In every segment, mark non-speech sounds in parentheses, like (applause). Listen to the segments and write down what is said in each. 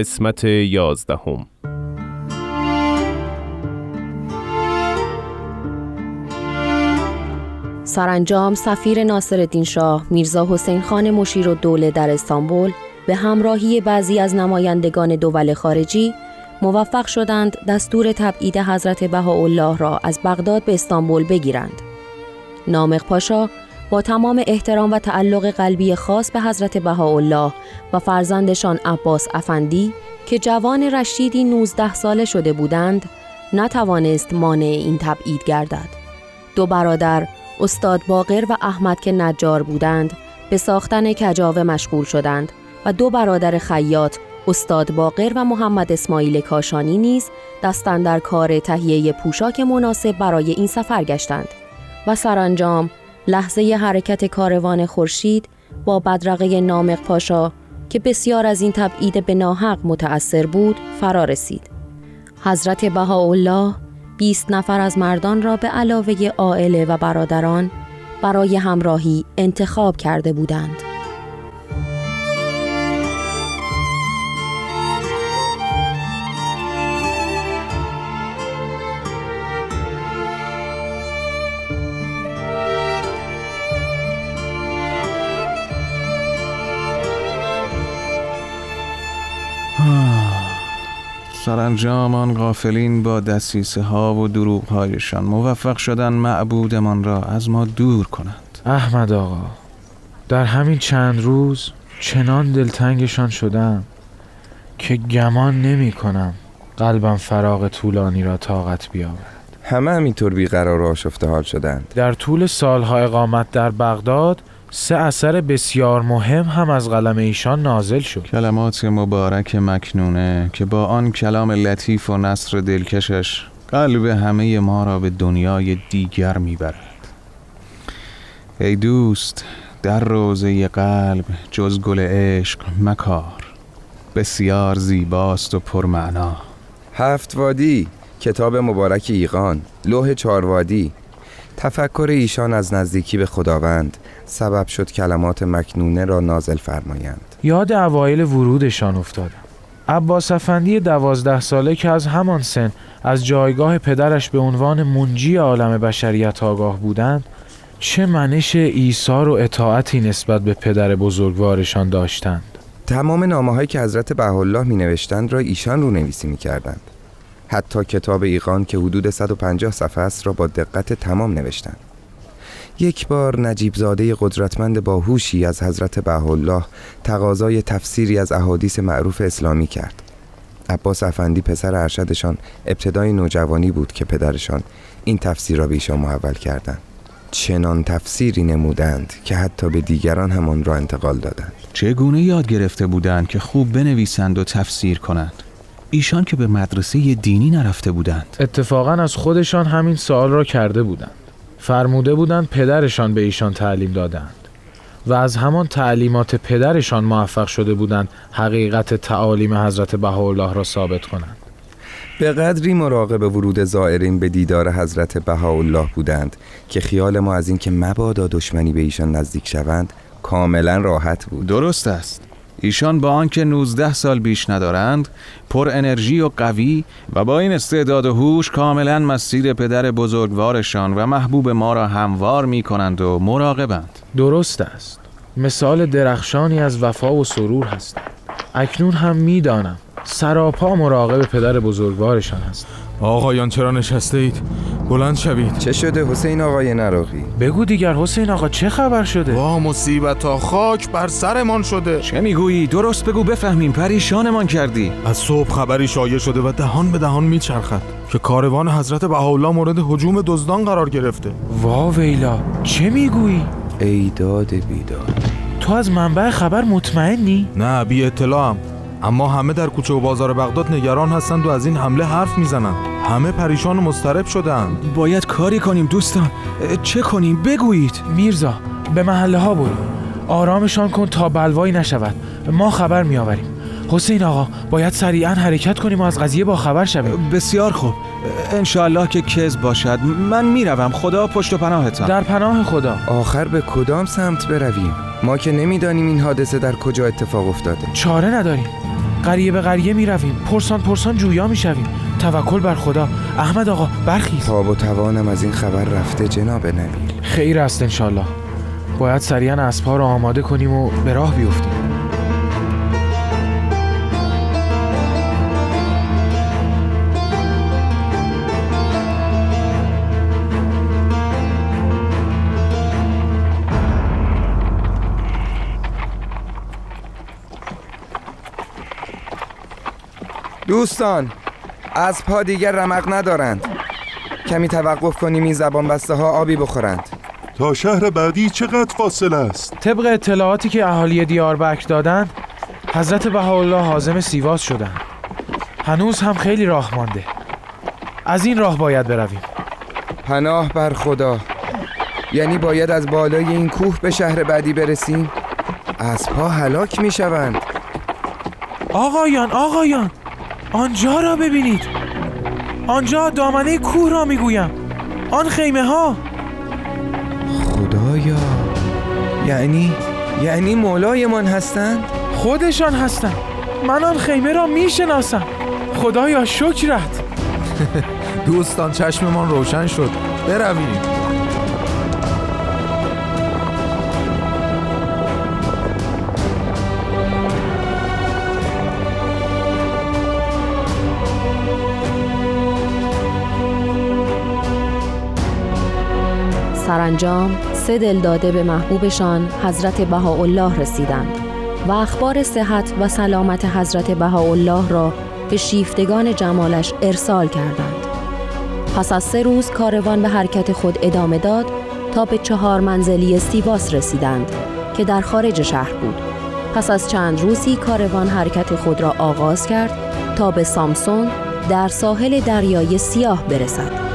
قسمت یازدهم. سرانجام سفیر ناصرالدین شاه میرزا حسین خان مشیر و دوله در استانبول به همراهی بعضی از نمایندگان دول خارجی موفق شدند دستور تبعید حضرت بهاءالله را از بغداد به استانبول بگیرند. نامق پاشا با تمام احترام و تعلق قلبی خاص به حضرت بهاءالله و فرزندشان عباس افندی که جوان رشیدی 19 ساله شده بودند نتوانست مانع این تبعید گردد دو برادر استاد باقر و احمد که نجار بودند به ساختن کجاوه مشغول شدند و دو برادر خیاط استاد باقر و محمد اسماعیل کاشانی نیز دستن در کار تهیه پوشاک مناسب برای این سفر گشتند و سرانجام لحظه حرکت کاروان خورشید با بدرقه نامق پاشا که بسیار از این تبعید به ناحق متأثر بود فرا رسید. حضرت بهاءالله 20 نفر از مردان را به علاوه عائله و برادران برای همراهی انتخاب کرده بودند. سرانجام آن غافلین با دسیسه ها و دروغ هایشان موفق شدن معبودمان را از ما دور کنند. احمد آقا در همین چند روز چنان دلتنگشان شدم که گمان نمی کنم قلبم فراغ طولانی را طاقت بیاورد. همه همینطور بیقرار و آشفته حال شدند. در طول سالها اقامت در بغداد سه اثر بسیار مهم هم از قلم ایشان نازل شد. کلمات مبارک مکنونه که با آن کلام لطیف و نصر دلکشش قلب همه ما را به دنیای دیگر می‌برد. ای دوست در روزه قلب جز گل عشق مکار بسیار زیباست و پرمعنا. هفت وادی کتاب مبارک ایقان لوح چاروادی تفکر ایشان از نزدیکی به خداوند سبب شد کلمات مکنونه را نازل فرمایند. یاد اوایل ورودشان افتادم عباس افندی دوازده ساله که از همان سن از جایگاه پدرش به عنوان منجی عالم بشریت آگاه بودند چه منش ایثار و اطاعتی نسبت به پدر بزرگوارشان داشتند؟ تمام نامه هایی که حضرت بهالله می نوشتند را ایشان رو نویسی می کردند حتی کتاب ایقان که حدود 150 صفحه است را با دقت تمام نوشتند. یک بار نجیب زاده قدرتمند باهوشی از حضرت بهالله تقاضای تفسیری از احادیث معروف اسلامی کرد. عباس افندی پسر ارشدشان ابتدای نوجوانی بود که پدرشان این تفسیر را به ایشان محول کردند. چنان تفسیری نمودند که حتی به دیگران همان را انتقال دادند. چگونه یاد گرفته بودند که خوب بنویسند و تفسیر کنند؟ ایشان که به مدرسه دینی نرفته بودند. اتفاقا از خودشان همین سوال را کرده بودند. فرموده بودند پدرشان به ایشان تعلیم دادند و از همان تعلیمات پدرشان موفق شده بودند حقیقت تعالیم حضرت بهاءالله را ثابت کنند. به قدری مراقب ورود زائرین به دیدار حضرت بهاءالله بودند که خیال ما از اینکه مبادا دشمنی به ایشان نزدیک شوند کاملا راحت بود. درست است. ایشان با آنکه 19 سال بیش ندارند پر انرژی و قوی و با این استعداد و هوش کاملا مسیر پدر بزرگوارشان و محبوب ما را هموار می کنند و مراقبند. درست است. مثال درخشانی از وفا و سرور هستند اکنون هم می‌دانم سراپا مراقب پدر بزرگوارشان هست. آقایان چرا نشسته اید؟ بلند شوید چه شده حسین آقای نراقی؟ بگو دیگر حسین آقا چه خبر شده؟ وا مصیبت تا خاک بر سرمان شده چه می‌گویی درست بگو بفهمیم پریشانمان کردی از صبح خبری شایع شده و دهان به دهان میچرخد که کاروان حضرت بهاءالله مورد هجوم دزدان قرار گرفته وا ویلا چه می‌گویی؟ ای داد بیداد تو از منبع خبر مطمئنی؟ نه بی اطلاعم اما همه در کوچه و بازار بغداد نگران هستند و از این حمله حرف می‌زنند همه پریشان و مضطرب شدند. باید کاری کنیم دوستان. چه کنیم؟ بگویید. میرزا به محله ها برو. آرامشان کن تا بلوایی نشود. ما خبر میآوریم. حسین آقا باید سریعا حرکت کنیم و از قضیه با خبر شویم. بسیار خوب. انشاءالله که کذب باشد. من می‌روم. خدا پشت و پناهتان. در پناه خدا. آخر به کدام سمت برویم؟ ما که نمی‌دانیم این حادثه در کجا اتفاق افتاده. چاره نداریم. قریه به قریه می رویم پرسان پرسان جویا می شویم توکل بر خدا. احمد آقا برخیز. تاب و توانم از این خبر رفته جناب نبیل. خیر است انشالله باید سریعا اسبها را آماده کنیم و به راه بیفتیم. دوستان از پا دیگر رمق ندارند. کمی توقف کنیم این زبان بسته ها آبی بخورند. تا شهر بعدی چقدر فاصله است؟ طبق اطلاعاتی که اهالی دیاربکر دادند حضرت بهاءالله حازم سیواز شدند هنوز هم خیلی راه مانده. از این راه باید برویم. پناه بر خدا. یعنی باید از بالای این کوه به شهر بعدی برسیم؟ اسبها هلاک می شوند آقایان آقایان! آنجا را ببینید. آنجا دامنه کوه را می‌گویم. آن خیمه ها خدایا. یعنی یعنی مولایمان هستند؟ خودشان هستند. من آن خیمه را می‌شناسم. خدایا شکرت (laughs) دوستان چشممان روشن شد. برویم. سرانجام سه دلداده به محبوبشان حضرت بهاءالله رسیدند و اخبار صحت و سلامت حضرت بهاءالله را به شیفتگان جمالش ارسال کردند. پس از سه روز کاروان به حرکت خود ادامه داد تا به چهار منزلی سیواس رسیدند که در خارج شهر بود. پس از چند روزی کاروان حرکت خود را آغاز کرد تا به سامسون در ساحل دریای سیاه برسد.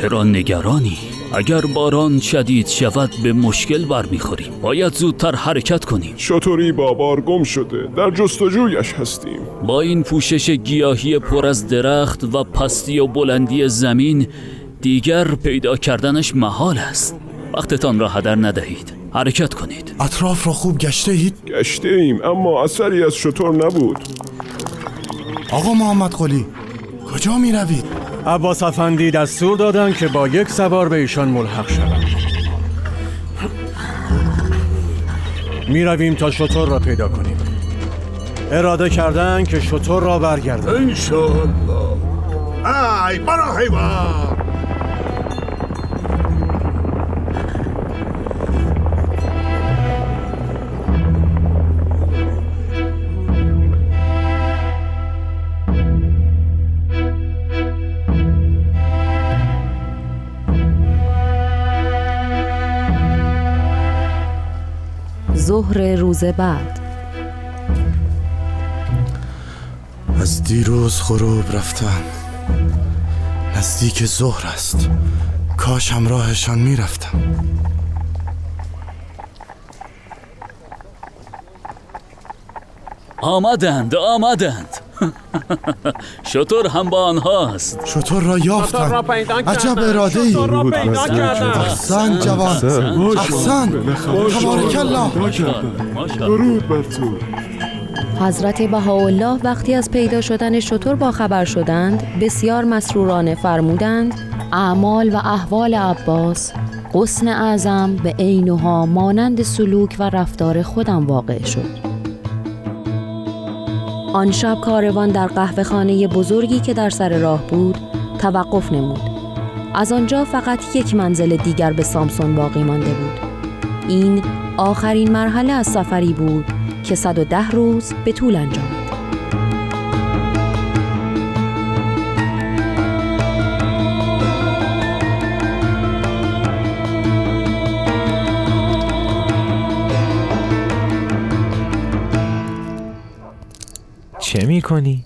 چرا نگرانی؟ اگر باران شدید شود به مشکل برمیخوریم باید زودتر حرکت کنیم. شطوری بابار گم شده. در جستجویش هستیم. با این پوشش گیاهی پر از درخت و پستی و بلندی زمین دیگر پیدا کردنش محال است. وقتتان را هدر ندهید. حرکت کنید. اطراف را خوب گشته اید؟ گشته ایم اما اثری از شطور نبود. آقا محمد قلی کجا می روید؟ عباس افندی دستور دادن که با یک سوار به ایشان ملحق شوم می رویم تا شطور را پیدا کنیم. اراده کردن که شطور را برگردن انشاءالله. ای برا حیوان ظهر روز بعد. از دیروز غروب رفتم نزدیک ظهر است. کاش همراهشان می رفتم آمدند آمدند. (laughs) شطور هم با آنهاست. شطور را یافتم. عجب اراده ای احسن جوان. احسن تبارک الله درود بر تو. حضرت بهاءالله وقتی از پیدا شدن شطور با خبر شدند بسیار مسرورانه فرمودند اعمال و احوال عباس حسن اعظم به عینها مانند سلوک و رفتار خودم واقع شد. آن شب کاروان در قهوه خانه بزرگی که در سر راه بود توقف نمود از آنجا فقط یک منزل دیگر به سامسون باقی مانده بود این آخرین مرحله از سفری بود که 110 روز به طول انجامید. می‌کنی؟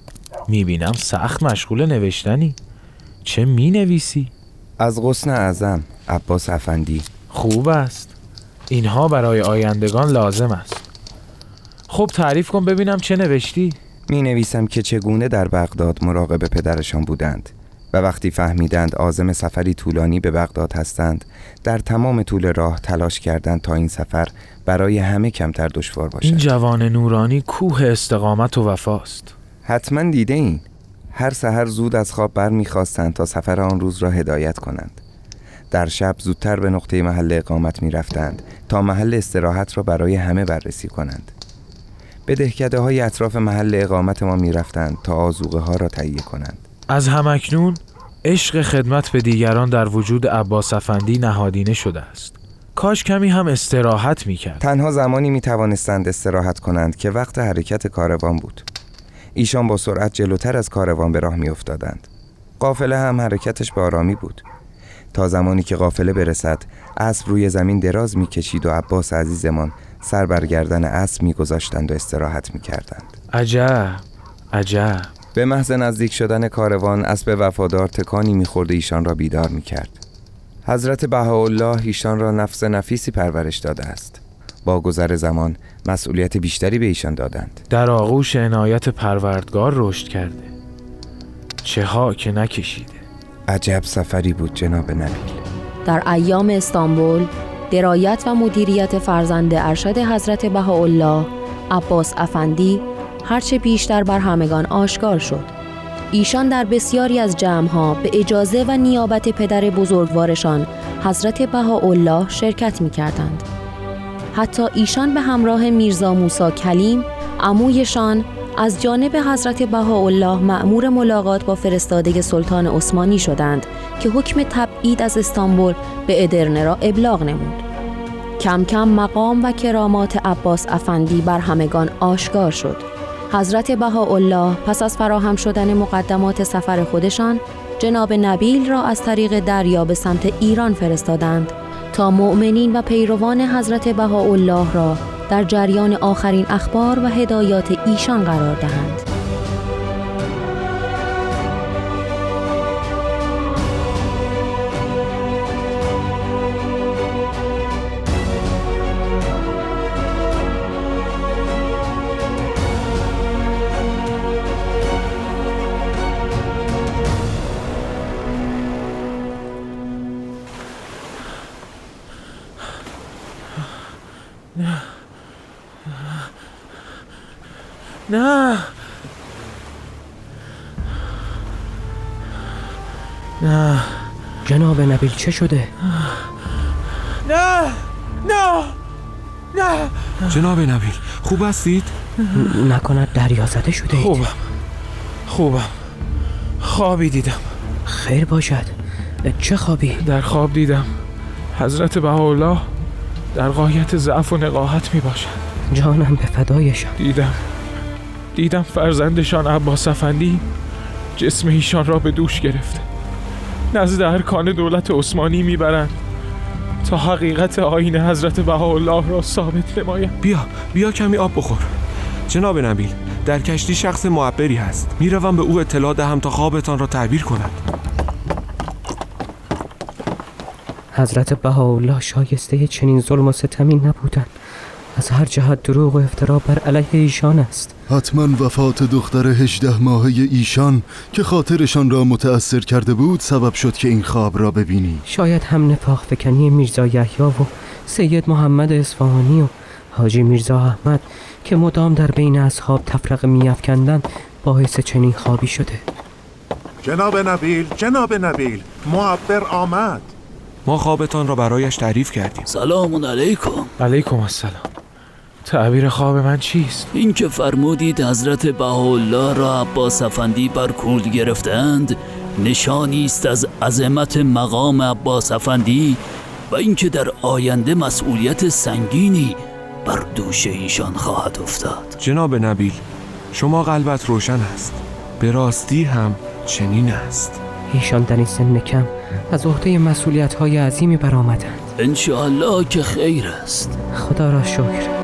می‌بینم سخت مشغول نوشتنی چه می‌نویسی؟ از غصن اعظم عباس افندی خوب است اینها برای آیندگان لازم است خب تعریف کن ببینم چه نوشتی؟ می نویسم که چگونه در بغداد مراقب پدرشان بودند و وقتی فهمیدند آزم سفری طولانی به بغداد هستند در تمام طول راه تلاش کردند تا این سفر برای همه کمتر دشوار باشد این جوان نورانی کوه استقامت و وفاست حتما دیده این. هر سحر زود از خواب بر می‌خواستند تا سفر آن روز را هدایت کنند. در شب زودتر به نقطه محل اقامت می رفتند تا محل استراحت را برای همه بررسی کنند. به دهکده های اطراف محل اقامت ما می رفتند تا آزوغه ها را تهیه کنند. از همکنون عشق خدمت به دیگران در وجود عباس افندی نهادینه شده است. کاش کمی هم استراحت می کرد تنها زمانی می توانستند استراحت کنند که وقت حرکت کاروان بود. ایشان با سرعت جلوتر از کاروان به راه می افتادند قافله هم حرکتش به آرامی بود. تا زمانی که قافله برسد اسب روی زمین دراز می کشید و عباس عزیزمان سر بر گردن اسب می گذاشتند و استراحت می کردند عجب عجب. به محض نزدیک شدن کاروان اسب وفادار تکانی می‌خورد و ایشان را بیدار می‌کرد. حضرت بهاءالله ایشان را نفس نفیسی پرورش داده است. با گذر زمان مسئولیت بیشتری به ایشان دادند. در آغوش عنایت پروردگار رشد کرده. چه ها که نکشیده. عجب سفری بود جناب نبیل. در ایام استانبول درایت و مدیریت فرزند ارشد حضرت بهاءالله عباس افندی هرچه بیشتر بر همگان آشکار شد. ایشان در بسیاری از جمعها به اجازه و نیابت پدر بزرگوارشان حضرت بهاءالله شرکت می کردند. حتی ایشان به همراه میرزا موسا کلیم عمویشان از جانب حضرت بهاءالله مأمور ملاقات با فرستاده سلطان عثمانی شدند که حکم تبعید از استانبول به ادرنه را ابلاغ نمود. کم کم مقام و کرامات عباس افندی بر همگان آشکار شد. حضرت بهاءالله پس از فراهم شدن مقدمات سفر خودشان جناب نبیل را از طریق دریا به سمت ایران فرستادند تا مؤمنین و پیروان حضرت بهاءالله را در جریان آخرین اخبار و هدایات ایشان قرار دهند. چه شده؟ نه نه نه. جناب نبیل خوب هستید؟ نکند دریا زده شده اید. خوبم. خوبم. خوابی دیدم. خیر باشد. چه خوابی؟ در خواب دیدم. حضرت بهاءالله در قایت ضعف و نقاهت می باشد جانم به فدایشان. دیدم. دیدم فرزندشان عباس افندی جسم ایشان را به دوش گرفته. نزد ارکان دولت عثمانی می‌برند تا حقیقت آین حضرت بهاءالله را ثابت نمایند بیا بیا کمی آب بخور. جناب نبیل در کشتی شخص معبری هست. می‌روم به او اطلاع دهم تا خوابتان را تعبیر کند. حضرت بهاءالله شایسته چنین ظلم و ستمی نبودند. از هر جهت دروغ و افترا بر علیه ایشان است. حتما وفات دختر هجده ماهه ایشان که خاطرشان را متأثر کرده بود سبب شد که این خواب را ببینی. شاید هم نفاق فکنی میرزا یحیی و سید محمد اصفهانی و حاجی میرزا احمد که مدام در بین اصحاب تفرق میافکندن باعث چنین خوابی شده. جناب نبیل جناب نبیل معبر آمد. ما خوابتان را برایش تعریف کردیم. سلام علیکم. علیکم السلام. تعبیر خواب من چیست؟ این که فرمودید حضرت بهاءالله را عباس افندی بر کولد گرفتند نشانی است از عظمت مقام عباس افندی و اینکه در آینده مسئولیت سنگینی بر دوش ایشان خواهد افتاد. جناب نبیل شما قلبت روشن است. به راستی هم چنین است. ایشان در این سن کم از عهده مسئولیت های عظیمی برآمدند. انشاءالله که خیر است. خدا را شکر.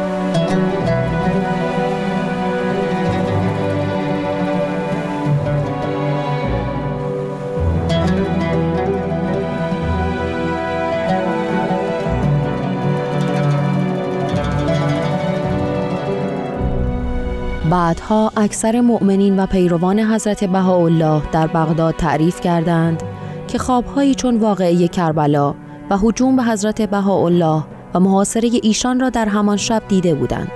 بعدها اکثر مؤمنین و پیروان حضرت بهاءالله در بغداد تعریف کردند که خوابهایی چون واقعه کربلا و هجوم به حضرت بهاءالله و محاصره ایشان را در همان شب دیده بودند.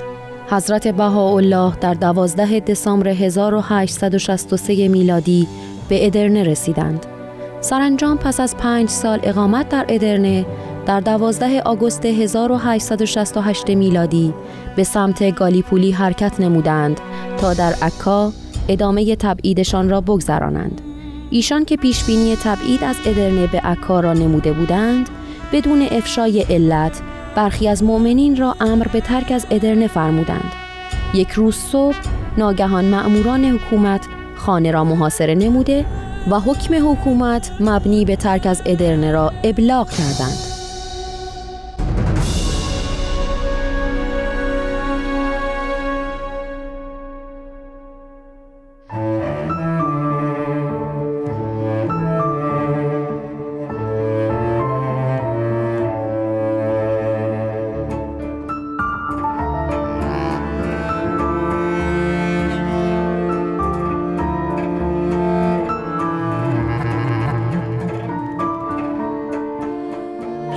حضرت بهاءالله در 12 دسامبر 1863 میلادی به ادرنه رسیدند. سرانجام پس از پنج سال اقامت در ادرنه در 12 آگوست 1868 میلادی به سمت گالیپولی حرکت نمودند تا در عکا ادامه تبعیدشان را بگذرانند. ایشان که پیش بینی تبعید از ادرنه به عکا را نموده بودند، بدون افشای علت برخی از مؤمنین را امر به ترک از ادرنه فرمودند. یک روز صبح ناگهان مأموران حکومت خانه را محاصره نموده و حکم حکومت مبنی به ترک از ادرنه را ابلاغ کردند.